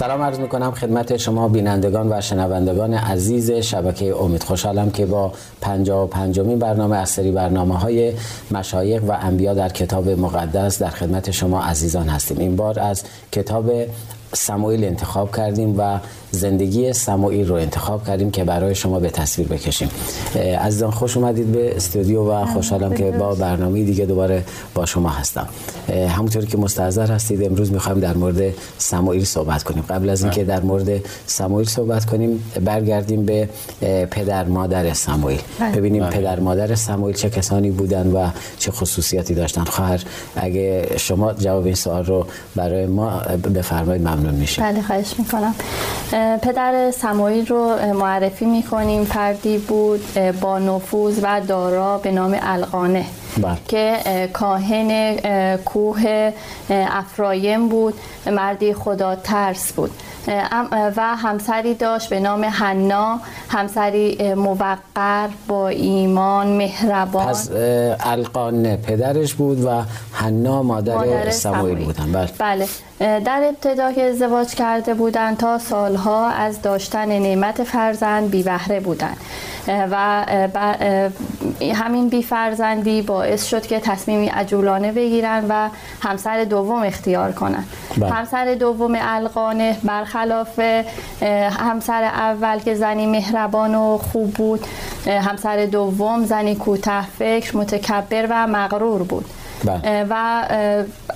سلام عرض می‌کنم خدمت شما بینندگان و شنوندگان عزیز شبکه امید. خوشحالم که با پنجا و پنجمین برنامه از سری برنامه های مشایق و انبیا در کتاب مقدس در خدمت شما عزیزان هستیم. این بار از کتاب سموئیل انتخاب کردیم و زندگی سموئیل رو انتخاب کردیم که برای شما به تصویر بکشیم. عزیزان خوش اومدید به استودیو و خوشحالم که با برنامه دیگه دوباره با شما هستم. همونطوری که مستحضر هستید امروز می‌خوایم در مورد سموئیل صحبت کنیم. قبل از اینکه در مورد سموئیل صحبت کنیم برگردیم به پدر مادر سموئیل بله. ببینیم بله. پدر مادر سموئیل چه کسانی بودن و چه خصوصیاتی داشتن. خواهر اگه شما جواب این سوال رو برای ما بفرمایید ممنون میشه بله خواهش می‌کنم. پدر سموئیل رو معرفی می‌کنیم. فردی بود با نفوذ و دارا به نام القانه. بله. که کاهن کوه افرایم بود. مردی خدا ترس بود. و همسری داشت به نام حنا. همسری موقر با ایمان مهربان. پس القانه پدرش بود و حنا مادر, مادر سموئیل بودن. بله. بله. در ابتدا که ازدواج کرده بودند تا سالها از داشتن نعمت فرزند بی بهره بودند و همین بی فرزندی باعث شد که تصمیمی عجولانه بگیرن و همسر دوم اختیار کنن بله. همسر دوم القانه برخلاف همسر اول که زنی مهربان و خوب بود همسر دوم زنی کوته فکر متکبر و مغرور بود بله. و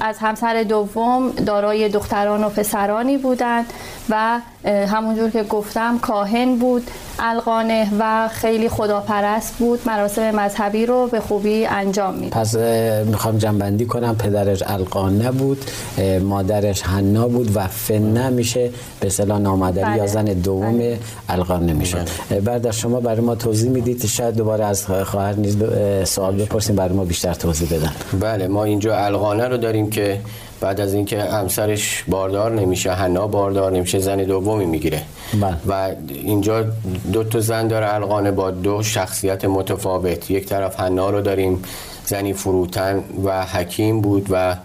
از همسر دوم دارای دختران و پسرانی بودند و همونجور که گفتم کاهن بود القانه و خیلی خداپرست بود مراسم مذهبی رو به خوبی انجام می‌داد پس می‌خوام جنبندی کنم پدرش القانه بود مادرش حنا بود و فنه میشه به صلاح نامادری بله. یا زن دوم بله. القانه میشه بله. بعد از شما برای ما توضیح می‌دید شاید دوباره از خواهر نیز سوال بپرسیم برای ما بیشتر توضیح بدن بله ما اینجا القانه رو داریم که بعد از اینکه همسرش باردار نمیشه حنا باردار نمیشه زن دومی می‌گیره بله. و اینجا دو تا زن داره القانه با دو شخصیت متفاوت یک طرف حنا رو داریم زنی فروتن و حکیم بود و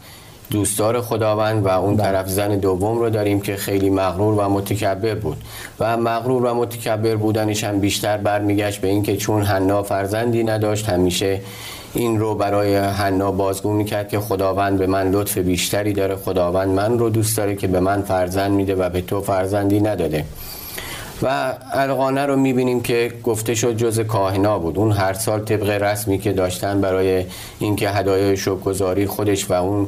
دوستدار خداوند و اون بله. طرف زن دوم رو داریم که خیلی مغرور و متکبر بود و مغرور و متکبر بودنش هم بیشتر برمیگشت به اینکه چون حنا فرزندی نداشت همیشه این رو برای حنا بازگو می‌کرد که خداوند به من لطف بیشتری داره. خداوند من رو دوست داره که به من فرزند میده و به تو فرزندی نداده. و القانه رو می‌بینیم که گفته شد جز کاهنا بود. اون هر سال طبق رسمی که داشتن برای اینکه هدایای شکرگزاری خودش و اون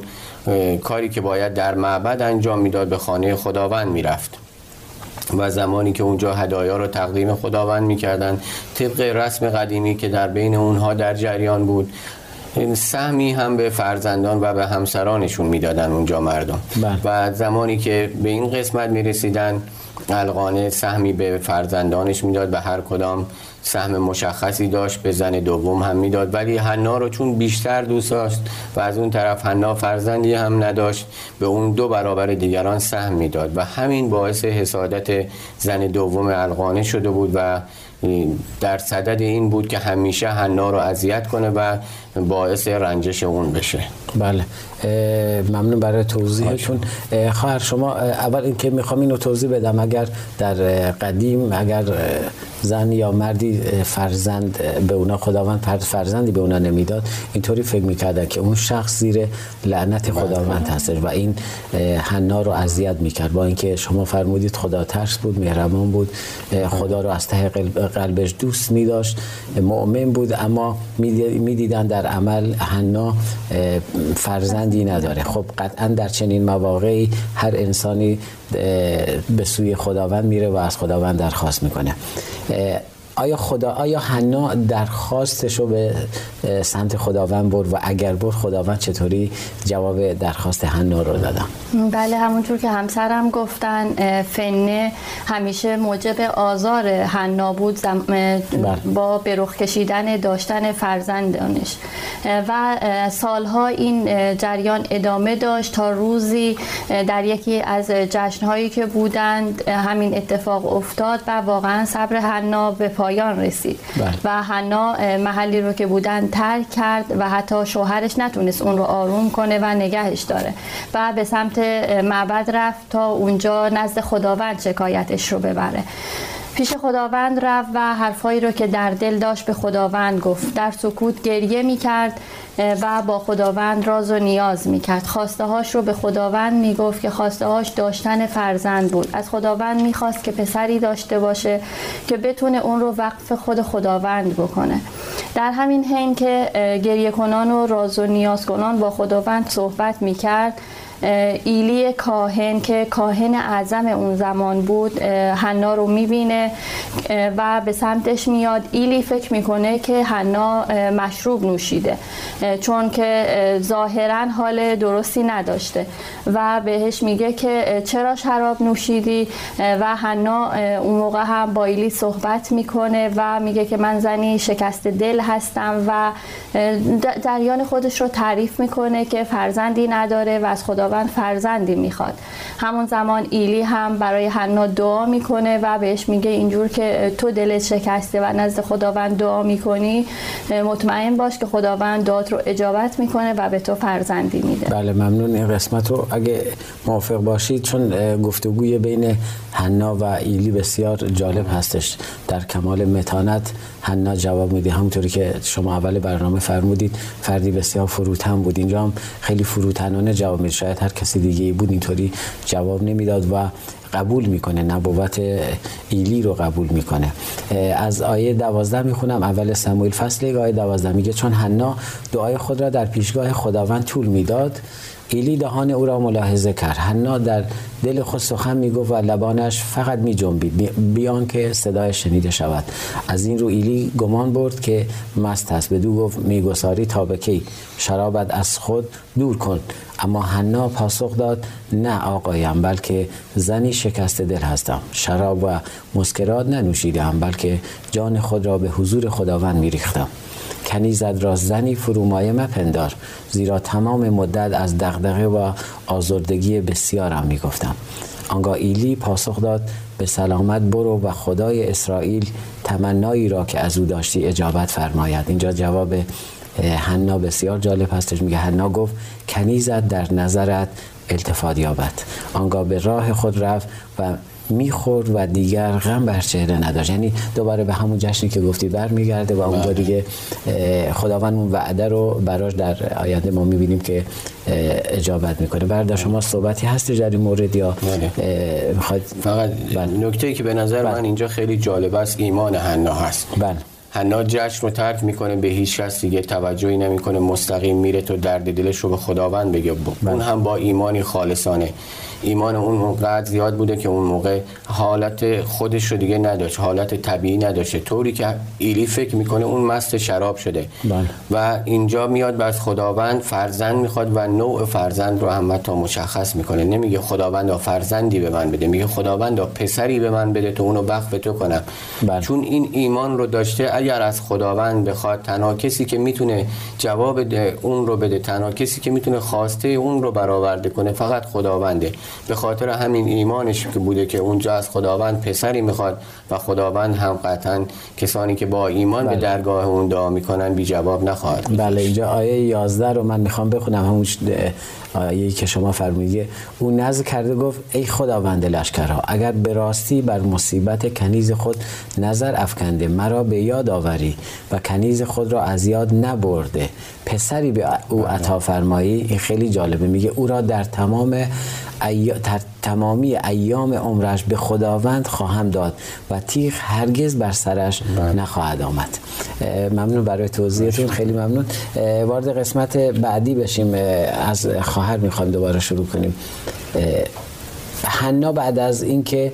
کاری که باید در معبد انجام می‌داد به خانه خداوند می‌رفت. و زمانی که اونجا هدایا رو تقدیم خداوند می‌کردن طبق رسم قدیمی که در بین اونها در جریان بود سهمی هم به فرزندان و به همسرانشون می‌دادن اونجا مردم بله. و زمانی که به این قسمت می‌رسیدن القانه سهمی به فرزندانش می‌داد به هر کدام سهم مشخصی داشت به زن دوم هم می‌داد. ولی حنا رو چون بیشتر دوست داشت و از اون طرف حنا فرزندی هم نداشت به اون دو برابر دیگران سهم می‌داد و همین باعث حسادت زن دوم القانه شده بود و در صدد این بود که همیشه حنا رو اذیت کنه و باعث رنجش اون بشه. بله. ممنون برای توضیحتون. خواهر شما اول اینکه می‌خوام اینو توضیح بدم. اگر در قدیم اگر زن یا مردی فرزند به اونا خداوند فرزندی به اونا نمی‌داد اینطوری فکر می‌کردن که اون شخص زیر لعنت خداوند هستش و این حنا رو اذیت می‌کرد. با اینکه شما فرمودید خدا ترس بود مهربان بود خدا رو از ته قلبش دوست میداشت مؤمن بود اما می‌دیدن در عمل حنا فرزندی نداره. خب قطعا در چنین مواقعی هر انسانی به سوی خداوند میره و از خداوند درخواست می‌کنه. آیا خدا آیا حنا درخواستش رو به سمت خداوند برد؟ و اگر برد خداوند چطوری جواب درخواست حنا رو دادم بله همونطور که همسرم گفتن فنه همیشه موجب آزار حنا بود. بله. با برخ کشیدن داشتن فرزندانش. و سالها این جریان ادامه داشت تا روزی در یکی از جشنهایی که بودند همین اتفاق افتاد و واقعا صبر حنا به پایان رسید. بله. و حنا محلی رو که بودن ترک کرد و حتی شوهرش نتونست اون رو آروم کنه و نگهش داره. و به سمت معبد رفت تا اونجا نزد خداوند شکایتش رو ببره. پیش خداوند رفت و حرفایی رو که در دل داشت به خداوند گفت. در سکوت گریه می کرد و با خداوند راز و نیاز می کرد خواسته هاش رو به خداوند می گفت که خواسته هاش داشتن فرزند بود. از خداوند می خواست که پسری داشته باشه که بتونه اون رو وقف خود خداوند بکنه. در همین حین که گریه کنان و راز و نیاز کنان با خداوند صحبت می کرد ایلی کاهن که کاهن اعظم اون زمان بود حنا رو می‌بینه و به سمتش میاد. ایلی فکر می‌کنه که حنا مشروب نوشیده چون که ظاهرا حال درستی نداشته. و بهش میگه که چرا شراب نوشیدی؟ و حنا اون موقع هم با ایلی صحبت می‌کنه و میگه که من زنی شکست دل هستم و جریان خودش رو تعریف می‌کنه که فرزندی نداره و از خدا خداوند فرزندی می‌خواد. همون زمان ایلی هم برای حنا دعا می‌کنه و بهش میگه اینجور که تو دلت شکسته و نزد خداوند دعا می‌کنی مطمئن باش که خداوند دعات رو اجابت می‌کنه و به تو فرزندی میده. بله ممنون. این قسمت رو اگه موافق باشید چون گفتگوی بین حنا و ایلی بسیار جالب هستش. در کمال متانت حنا جواب میده همونطوری که شما اول برنامه فرمودید فردی بسیار فروتن بود. اینجا هم خیلی فروتنانه جواب میده. شاید هر کسی دیگه بود اینطوری جواب نمی‌داد و قبول می‌کنه. نبوت ایلی رو قبول می‌کنه. از آیه دوازده می‌خونم. اول سمویل فصل آیه دوازده میگه چون حنا دعای خود را در پیشگاه خداوند طول می‌داد ایلی دهان او را ملاحظه کرد. حنا در دل خود سخن می‌گفت و لبانش فقط می جنبید بیان که صدای شنیده شود. از این رو ایلی گمان برد که مست است. بدو گفت میگساری تا به کی؟ شرابت از خود دور کن. اما حنا پاسخ داد نه آقایم بلکه زنی شکست دل هستم. شراب و مسکرات ننوشیدم بلکه جان خود را به حضور خداوند میریختم. کنیزت را زنی فرومایه مپندار زیرا تمام مدت از دغدغه و آزردگی بسیارم می‌گفتم. آنگاه ایلی پاسخ داد به سلامت برو و خدای اسرائیل تمنایی را که از او داشتی اجابت فرماید. اینجا جواب حنا بسیار جالب هستش. میگه حنا گفت کنیزت در نظرت التفات یابد. آنگاه به راه خود رفت و می‌خورد و دیگر غم بر چهره نداشت. یعنی دوباره به همون جشنی که گفتی برمیگرده و اونجا بله. دیگه خداوند اون وعده رو براش در آینده ما می‌بینیم که اجابت می‌کنه. بردا شما صحبتی هست در این مورد یا؟ بله. می‌خواد فقط بله. نکته که به نظر من اینجا خیلی جالب است ایمان حنا هست. بله. حنا جشن رو ترک می‌کنه به هیچ کس دیگه توجهی نمی‌کنه مستقیم میره تو درد دلش رو به خداوند بگه. اون هم با ایمانی خالصانه. ایمان اون اونقدر زیاد بوده که اون موقع حالت خودش رو دیگه نداشت حالت طبیعی نداشته. طوری که ایلی فکر می‌کنه اون مست شراب شده. بله. و اینجا میاد بر خداوند فرزند می‌خواد و نوع فرزند رو هم تا مشخص می‌کنه. نمیگه خداوند فرزندی به من بده میگه خداوند پسری به من بده تو اونو وقف تو کنم. بله. چون این ایمان رو داشته اگر از خداوند بخواد تنها کسی که می‌تونه جواب اون رو بده تنها کسی که می‌تونه خواسته اون رو برآورده کنه فقط خداونده. به خاطر همین ایمانش که بوده که اونجا از خداوند پسری می‌خواد و خداوند هم قطعا کسانی که با ایمان بله. به درگاه اون دعا می‌کنن بی جواب نخواهد بله اینجا آیه 11 رو من می‌خوام بخونم. همون آیه که شما فرمودید او نزد کرده گفت ای خداوند لشکرها اگر به راستی بر مصیبت کنیز خود نظر افکنده مرا به یاد آوری و کنیز خود را از یاد نبرده. پسری به او عطا فرمایی. این خیلی جالبه. میگه او را در تمام ای... تمامی ایام عمرش به خداوند خواهم داد و تیغ هرگز بر سرش بله. نخواهد آمد. ممنون برای توضیحتون. خیلی ممنون. وارد قسمت بعدی بشیم. از خواهر می‌خوایم دوباره شروع کنیم. حنا بعد از اینکه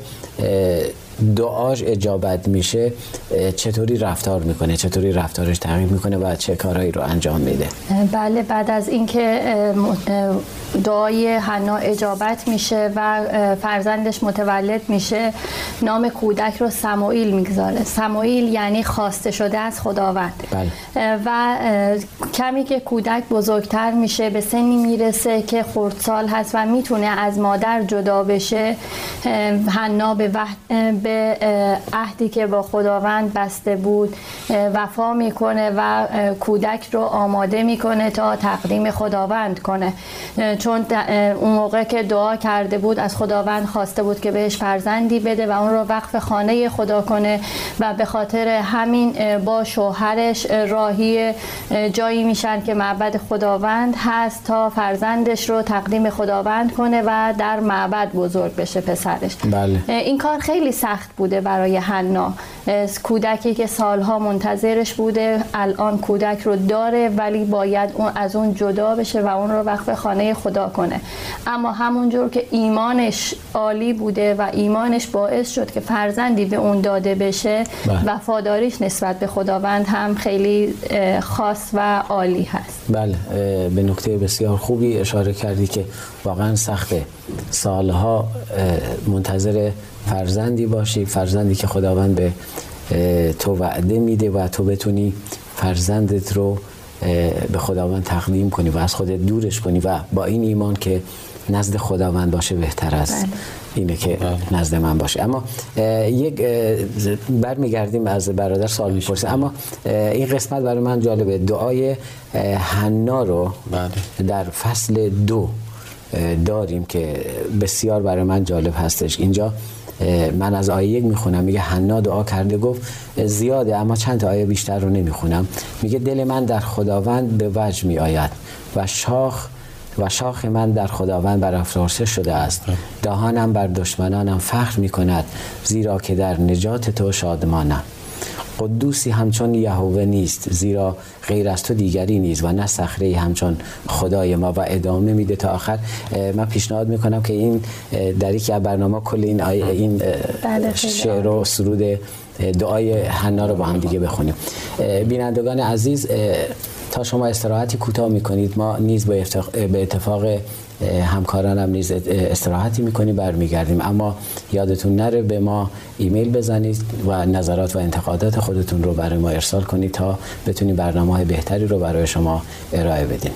دعاش اجابت میشه چطوری رفتار می‌کنه چطوری رفتارش تغییر می‌کنه و چه کارهایی رو انجام میده؟ بله بعد از اینکه دعای حنا اجابت میشه و فرزندش متولد میشه نام کودک رو سموئیل می‌گذاره. سموئیل یعنی خواسته شده از خداوند. بله. و کمی که کودک بزرگتر میشه به سنی می‌رسه که خردسال هست و می‌تونه از مادر جدا بشه حنا به, به عهدی که با خداوند بسته بود وفا می‌کنه و کودک رو آماده می‌کنه تا تقدیم خداوند کنه چون اون موقع که دعا کرده بود از خداوند خواسته بود که بهش فرزندی بده و اون رو وقف خانه خدا کنه و به خاطر همین با شوهرش راهی جایی میشن که معبد خداوند هست تا فرزندش رو تقدیم خداوند کنه و در معبد بزرگ بشه پسرش بله. این کار خیلی سخت بوده برای حنا. کودکی که سالها منتظرش بوده الان کودک رو داره ولی باید اون از اون جدا بشه و اون رو وقف خانه خدا کنه. اما همونجور که ایمانش عالی بوده و ایمانش باعث شد که فرزندی به اون داده بشه بله. وفاداریش نسبت به خداوند هم خیلی خاص و عالی هست. بله به نکته بسیار خوبی اشاره کردی که واقعا سخته. سالها منتظر فرزندی باشی فرزندی که خداوند به تو وعده میده و تو بتونی فرزندت رو به خداوند تقدیم کنی و از خودت دورش کنی و با این ایمان که نزد خداوند باشه بهتر است بله. اینه که بله. نزد من باشه اما یک برمیگردیم از برادر سوال می‌پرسه اما این قسمت برای من جالبه دعای حنا رو بله. در فصل دو داریم که بسیار برای من جالب هستش اینجا من از آیه یک می‌خونم میگه حنا دعا کرده گفت زیاده اما چند تا آیه بیشتر رو نمی‌خونم. میگه دل من در خداوند به وجه میآید و شاخ و شاخ من در خداوند برافراشته شده است. دهانم بر دشمنانم فخر می کند زیرا که در نجات تو شادمانم. قدوسی همچون یهوه نیست زیرا غیر از تو دیگری نیست و نه صخره همچون خدای ما و ادامه میده تا آخر. من پیشنهاد می‌کنم که این در یکی از برنامه کل این این بله، شعر و سرود دعای حنا رو با هم دیگه بخونیم. بینندگان عزیز تا شما استراحتی کوتاه می‌کنید ما نیز به اتفاق همکارانم نیز استراحتی می‌کنیم برمیگردیم. اما یادتون نره به ما ایمیل بزنید و نظرات و انتقادات خودتون رو برای ما ارسال کنید تا بتونیم برنامه بهتری رو برای شما ارائه بدیم.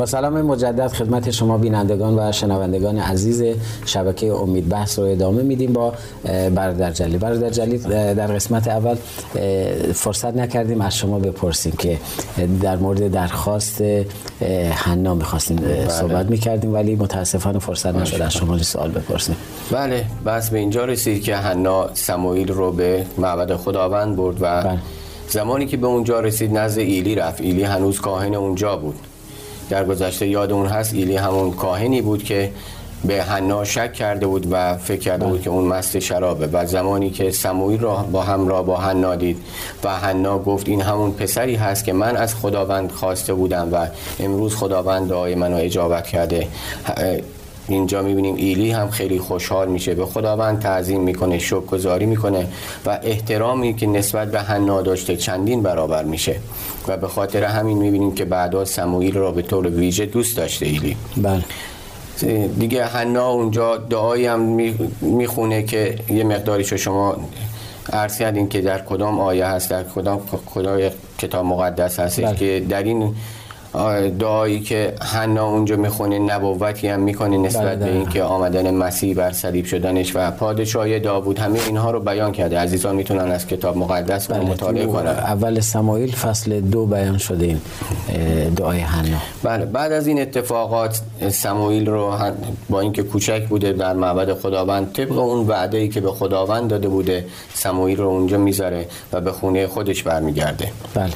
با سلام مجدد خدمت شما بینندگان و شنوندگان عزیز شبکه امید بحث رو ادامه میدیم با برادر جلی برادر جلی در قسمت اول فرصت نکردیم از شما بپرسیم که در مورد درخواست حنا می‌خواستیم بله. صحبت می‌کردیم ولی متاسفانه فرصت نشد از شما سوال بپرسیم. بله بس به اینجا رسید که حنا سموئیل رو به معبد خداوند برد و بله. زمانی که به اونجا رسید نزد ایلی رفت. ایلی هنوز کاهن اونجا بود. در گذشته یاد اون هست ایلی همون کاهنی بود که به حنا شک کرده بود و فکر کرده بود بله. که اون مست شرابه و زمانی که سموئیل را با همراه با حنا دید و حنا گفت این همون پسری هست که من از خداوند خواسته بودم و امروز خداوند دعای منو اجابت کرده اینجا می‌بینیم ایلی هم خیلی خوشحال میشه. به خداوند تعظیم می‌کنه شکرگزاری می‌کنه و احترامی که نسبت به حنا داشته چندین برابر میشه. و به خاطر همین می‌بینیم که بعدا سموئیل را به طور ویژه دوست داشته ایلی. بله. دیگه حنا اونجا دعایی هم می‌خونه که یه مقداریشو شما عرض کردین که در کدام آیه هست در کدام کدام کتاب مقدس هست بله. که در این دعایی که حنا اونجا می‌خونه نبوتی هم می‌کنه نسبت بله، به اینکه آمدن مسیح بر صلیب شدنش و پادشاهی داوود همه اینها رو بیان کرده. عزیزان می‌تونن از کتاب مقدس بله مطالعه کنن. اول سمایل فصل دو بیان شده این دعای حنا. بله بعد از این اتفاقات سمایل رو با اینکه کوچک بوده در معبد خداوند طبق اون وعده ای که به خداوند داده بوده سمایل رو اونجا می‌ذاره و به خونه خودش برمیگرده. بله.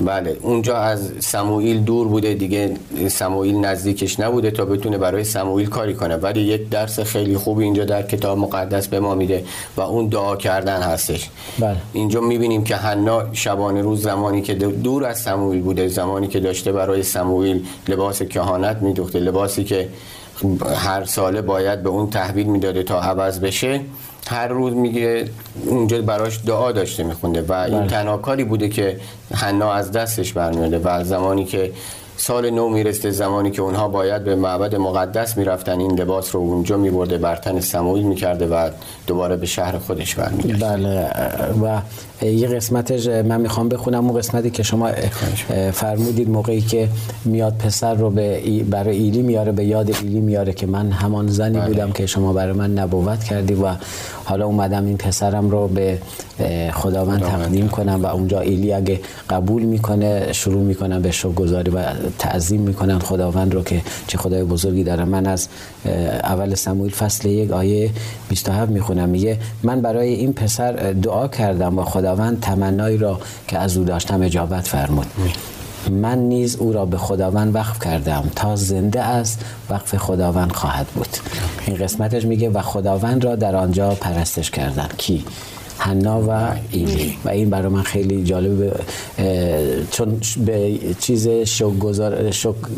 بله. اونجا از سموئیل دو دور بوده دیگه سموئیل نزدیکش نبوده تا بتونه برای سموئیل کاری کنه. ولی یک درس خیلی خوبی اینجا در کتاب مقدس به ما میده و اون دعا کردن هستش. بله. اینجا می‌بینیم که حنا شبانه روز زمانی که دور از سموئیل بوده زمانی که داشته برای سموئیل لباس کهانت میدوخته لباسی که هر ساله باید به اون تحویل می‌داده تا عوض بشه. هر روز میگه اونجا براش دعا داشته میخونده و این بله. تنها کاری بوده که حنا از دستش برمیاده و زمانی که سال نو میرسته زمانی که اونها باید به معبد مقدس می‌رفتن. این لباس رو اونجا میبرده بر تن سموئیل می‌کرده و دوباره به شهر خودش برمیگشت. بله و یه قسمتش من می‌خوام بخونم. اون قسمتی که شما فرمودید موقعی که میاد پسر رو به برای ایلی میاره به یاد ایلی میاره که من همان زنی بله. بودم که شما برای من نبوت کردی و حالا اومدم این پسرم رو به خداوند تقدیم کنم و اونجا ایلی اگه قبول می‌کنه شروع می‌کنم به گذاری و تعظیم می‌کنن خداوند رو که چه خدای بزرگی داره. من از اول سموئیل فصل یک آیه 27 می‌خونم. میگه من برای این پسر دعا کردم و خداوند تمنایی را که از او داشتم اجابت فرمود. من نیز او را به خداوند وقف کردم تا زنده است وقف خداوند خواهد بود. این قسمتش میگه و خداوند را در آنجا پرستش کردم. کی؟ حنا و ایلی. و این برای من خیلی جالب چون به چیز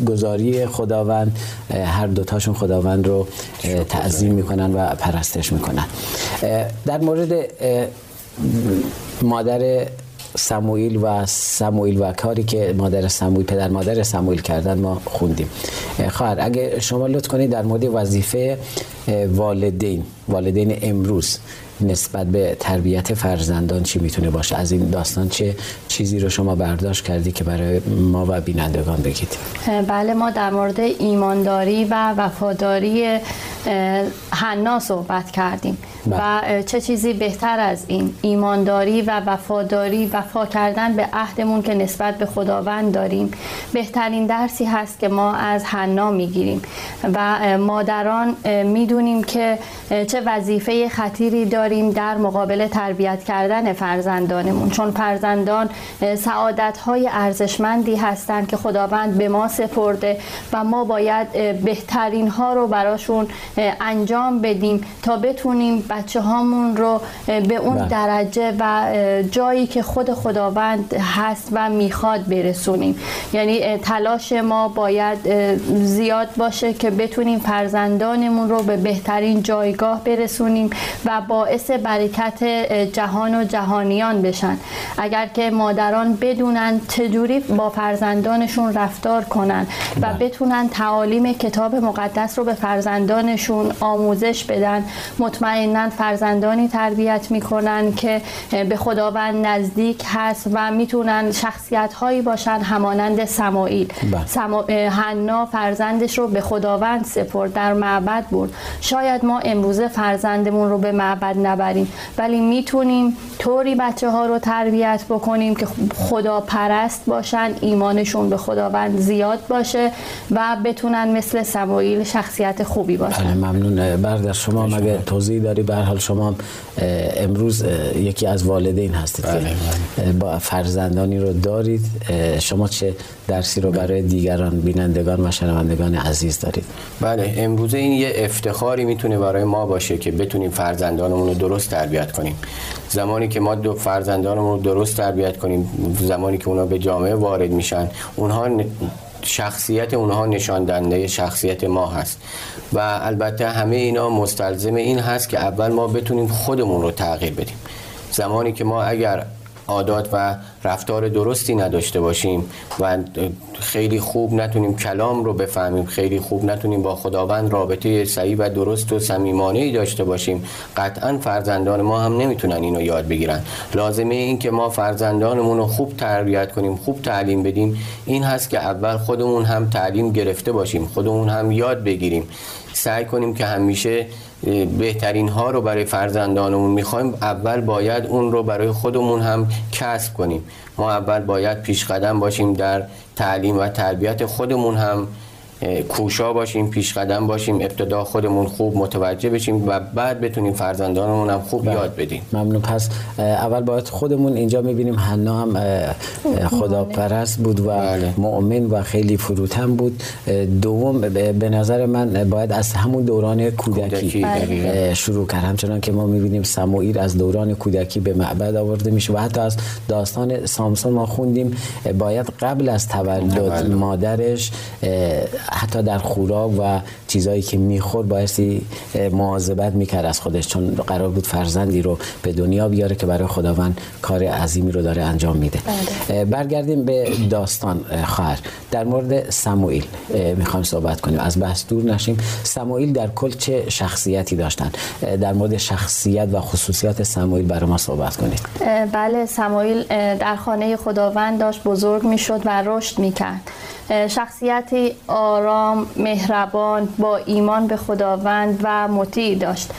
گذاری خداوند هر دوتاشون خداوند رو تعظیم می‌کنن و پرستش می‌کنن. در مورد مادر سموئیل و سموئیل و کاری که مادر سموئیل پدر مادر سموئیل کردن ما خوندیم. خواهر اگه شما لطف کنید در مورد وظیفه والدین والدین امروز نسبت به تربیت فرزندان چی می‌تونه باشه؟ از این داستان چه چیزی رو شما برداشت کردی که برای ما و بینندگان بگید؟ بله ما در مورد ایمانداری و وفاداری حنا صحبت کردیم بله. و چه چیزی بهتر از این؟ ایمانداری و وفاداری وفا کردن به عهدمون که نسبت به خداوند داریم. بهترین درسی هست که ما از حنا می‌گیریم و مادران می‌دونیم که چه وظیفه خطیری داریم در مقابل تربیت کردن فرزندانمون چون فرزندان سعادت های ارزشمندی هستند که خداوند به ما سپرده و ما باید بهترین ها رو براشون انجام بدیم تا بتونیم بچه هامون رو به اون بله. درجه و جایی که خود خداوند هست و می‌خواد برسونیم یعنی تلاش ما باید زیاد باشه که بتونیم فرزندانمون رو به بهترین جایگاه برسونیم و باعث برکت جهان و جهانیان بشن اگر که مادران بدونن چجوری با فرزندانشون رفتار کنن و بله. بتونن تعالیم کتاب مقدس رو به فرزندانشون آموزش بدن مطمئنا فرزندانی تربیت می‌کنن که به خداوند نزدیک هست و می‌تونن شخصیت هایی باشن همانند سمائیل بله. سما... حنا فرزندش رو به خداوند سپرد در معبد برد شاید ما امروزه فرزندمون رو به معبد نبریم. ولی می‌تونیم طوری بچه ها رو تربیت بکنیم که خدا پرست باشن ایمانشون به خداوند زیاد باشه و بتونن مثل سمایل شخصیت خوبی باشن. بله ممنون. برادر شما مگه توضیح داری؟ به حال شما امروز یکی از والدین هستید که بله، بله. با فرزندانی رو دارید. شما چه درسی رو برای دیگران بینندگان و شنوندگان عزیز دارید؟ بله امروز این یه افتخاری می‌تونه برای ما باشه که بتونیم فرزندانمون رو درست تربیت کنیم. زمانی که ما دو فرزندانمون رو درست تربیت کنیم زمانی که اونا به جامعه وارد میشن اونها شخصیت اونها نشان شخصیت ما هست. و البته همه اینا مستلزم این هست که اول ما بتونیم خودمون رو تغییر بدیم. زمانی که ما اگر عادات و رفتار درستی نداشته باشیم و خیلی خوب نتونیم کلام رو بفهمیم خیلی خوب نتونیم با خداوند رابطه صحیح و درست و صمیمانه داشته باشیم. قطعا فرزندان ما هم نمی‌تونن اینو یاد بگیرن. لازمه این که ما فرزندانمون رو خوب تربیت کنیم خوب تعلیم بدیم. این هست که اول خودمون هم تعلیم گرفته باشیم خودمون هم یاد بگیریم. سعی کنیم که همیشه بهترین ها رو برای فرزندانمون می‌خوایم اول باید اون رو برای خودمون هم کسب کنیم. ما اول باید پیش قدم باشیم در تعلیم و تربیت خودمون هم کوشا باشیم پیش قدم باشیم ابتدا خودمون خوب متوجه بشیم و بعد بتونیم فرزندانمون هم خوب بله. یاد بدیم ممنون پس اول باید خودمون اینجا می‌بینیم حنا هم خداپرست بود و بله. مؤمن و خیلی فروتن بود دوم به نظر من باید از همون دوران کودکی, بله. شروع کرد همچنان که ما می‌بینیم سموئیل از دوران کودکی به معبد آورده میشه و حتی از داستان سامسون ما خوندیم باید قبل از تولد مادرش حتی در خوراک و چیزایی که میخور بایستی مواظبت می‌کرد از خودش چون قرار بود فرزندی رو به دنیا بیاره که برای خداوند کار عظیمی رو داره انجام میده. بله. برگردیم به داستان خواهر. در مورد سموئیل می‌خوایم صحبت کنیم. از بحث دور نشیم. سموئیل در کل چه شخصیتی داشتن؟ در مورد شخصیت و خصوصیات سموئیل برای ما صحبت کنید. بله سموئیل در خانه خداوند داشت بزرگ می‌شد و رشد می‌کرد. شخصیتی آرام مهربان با ایمان به خداوند و مطیع داشت.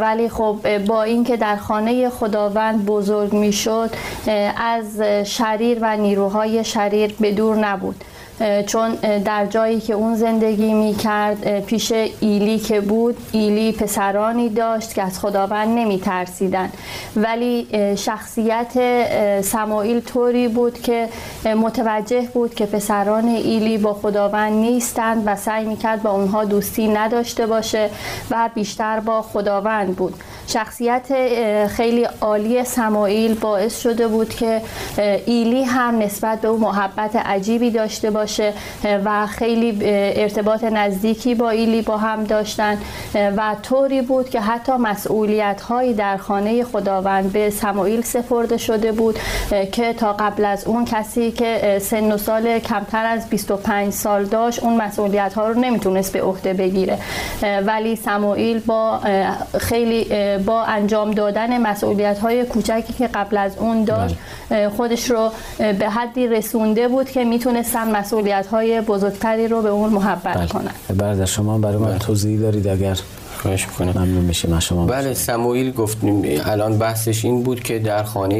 ولی خب با اینکه در خانه خداوند بزرگ می‌شد از شریر و نیروهای شریر به دور نبود. چون در جایی که اون زندگی می کرد پیش ایلی که بود ایلی پسرانی داشت که از خداوند نمی ترسیدن ولی شخصیت سمایل طوری بود که متوجه بود که پسران ایلی با خداوند نیستند و سعی می کرد با اونها دوستی نداشته باشه و بیشتر با خداوند بود. شخصیت خیلی عالی سمایل باعث شده بود که ایلی هم نسبت به او محبت عجیبی داشته باشه و خیلی ارتباط نزدیکی با ایلی با هم داشتن و طوری بود که حتی مسئولیت هایی در خانه خداوند به سمایل سپرده شده بود که تا قبل از اون کسی که سن و سال کمتر از 25 سال داشت اون مسئولیت ها رو نمی‌تونست به عهده بگیره. ولی سمایل با خیلی با انجام دادن مسئولیت های کوچکی که قبل از اون داشت بله. خودش رو به حدی رسونده بود که می‌تونستن مسئولیت های بزرگتری رو به اون محبت بله. کنن بعد شما برای من بله. توضیحی دارید اگر خواهش می‌کنم ممنون میشیم شما بله سموئیل گفتیم الان بحثش این بود که در خانه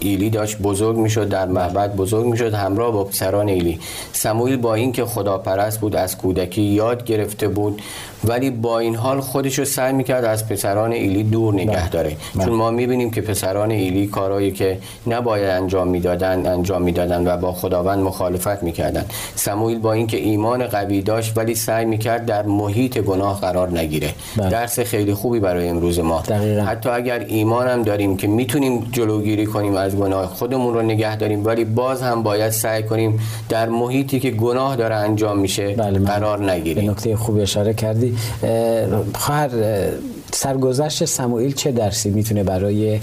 ایلی داشت بزرگ می‌شد در معبد بزرگ می‌شد همراه با پسران ایلی سموئیل با اینکه خداپرست بود از کودکی یاد گرفته بود ولی با این حال خودش رو سعی می‌کرد از پسران ایلی دور نگه بله. داره بله. چون ما می‌بینیم که پسران ایلی کارهایی که نباید انجام می‌دادن انجام می‌دادن و با خداوند مخالفت می‌کردن سموئیل با اینکه ایمان قوی داشت ولی سعی می‌کرد در محیط گناه قرار نگیره بله. درس خیلی خوبی برای امروز ما دقیقا. حتی اگر ایمان هم داریم که می‌تونیم جلوگیری کنیم از گناه خودمون رو نگه داریم ولی باز هم باید سعی کنیم در محیطی که گناه داره انجام میشه بله قرار نگیریم نکته خوبی اشاره کردی خواهر سرگذشت سموئیل چه درسی می‌تونه برای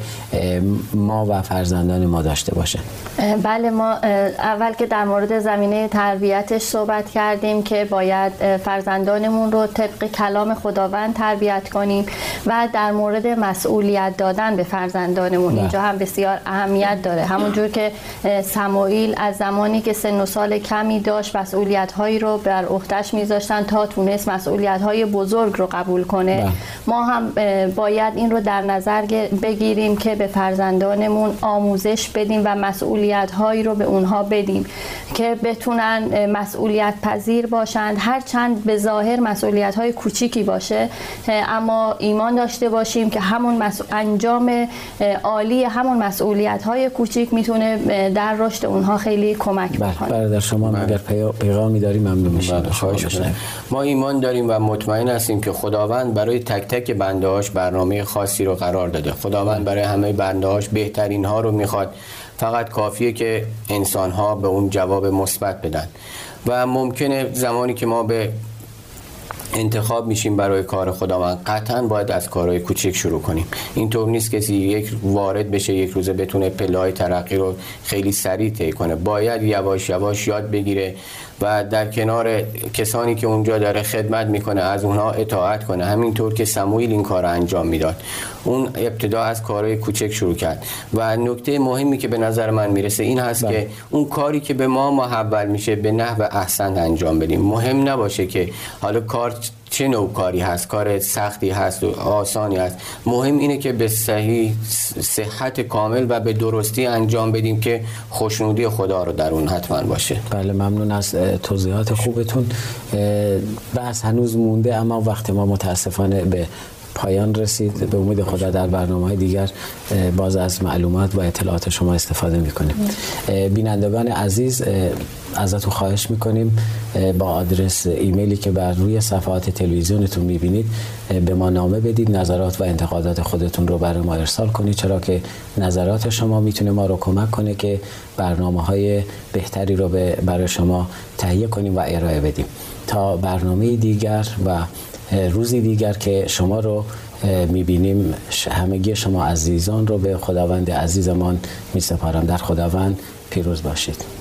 ما و فرزندان ما داشته باشه بله ما اول که در مورد زمینه تربیتش صحبت کردیم که باید فرزندانمون رو طبق کلام خداوند تربیت کنیم و در مورد مسئولیت دادن به فرزندانمون بله. اینجا هم بسیار اهمیت داره همونجور که سموئیل از زمانی که سن و سال کمی داشت مسئولیت هایی رو بر عهدهش میذاشتن تا تونست مسئولیت های بزرگ رو قبول کنه بله. ما هم باید این رو در نظر بگیریم که به فرزندانمون آموزش بدیم و مسئولیت هایی رو به اونها بدیم که بتونن مسئولیت پذیر باشند. هرچند به ظاهر مسئولیت های کوچیکی باشه اما ایمان داشته باشیم که همون انجام عالی همون مسئولیت های کوچیک می‌تونه در رشد اونها خیلی کمک بله، بکنه. برادر شما بله. اگر پیغامی داریم ممنون میشیم بله، ما ایمان داریم و مطمئن هستیم که خداوند برای تک تک بنده هاش برنامه خاصی رو قرار داده. خداوند برای همه بنده هاش بهترین ها رو می‌خواد. فقط کافیه که انسان ها به اون جواب مثبت بدن. و ممکنه زمانی که ما به انتخاب میشیم برای کار خداوند قطعا باید از کارهای کوچک شروع کنیم. اینطور نیست کسی یک وارد بشه یک روزه بتونه پلای ترقی رو خیلی سریع طی کنه. باید یواش یواش یاد بگیره و در کنار کسانی که اونجا داره خدمت می‌کنه از اونها اطاعت کنه. همینطور که سمویل این کار رو انجام می‌داد. اون ابتدا از کارهای کوچک شروع کرد. و نکته مهمی که به نظر من می‌رسه این هست بله. که اون کاری که به ما محول میشه به نحو احسن انجام بدیم. مهم نباشه که حالا کار چه نوع کاری هست؟ کار سختی هست و آسانی هست. مهم اینه که به صحیح صحت کامل و به درستی انجام بدیم که خوشنودی خدا رو در اون حتما باشه. بله ممنون از توضیحات خوبتون. بحث هنوز مونده اما وقتی ما متاسفانه به پایان رسید. به امید خدا در برنامه دیگر باز از معلومات و اطلاعات شما استفاده می‌کنیم. بینندگان عزیز ازتون خواهش می‌کنیم با آدرس ایمیلی که بر روی صفحات تلویزیونتون می‌بینید به ما نامه بدید نظرات و انتقادات خودتون رو برای ما ارسال کنید. چرا که نظرات شما می‌تونه ما رو کمک کنه که برنامه های بهتری رو برای شما تهیه کنیم و ارائه بدیم. تا برنامه دیگر و روزی دیگر که شما رو می‌بینیم همگی شما عزیزان رو به خداوند عزیزمان میسپارم. در خداوند پیروز باشید.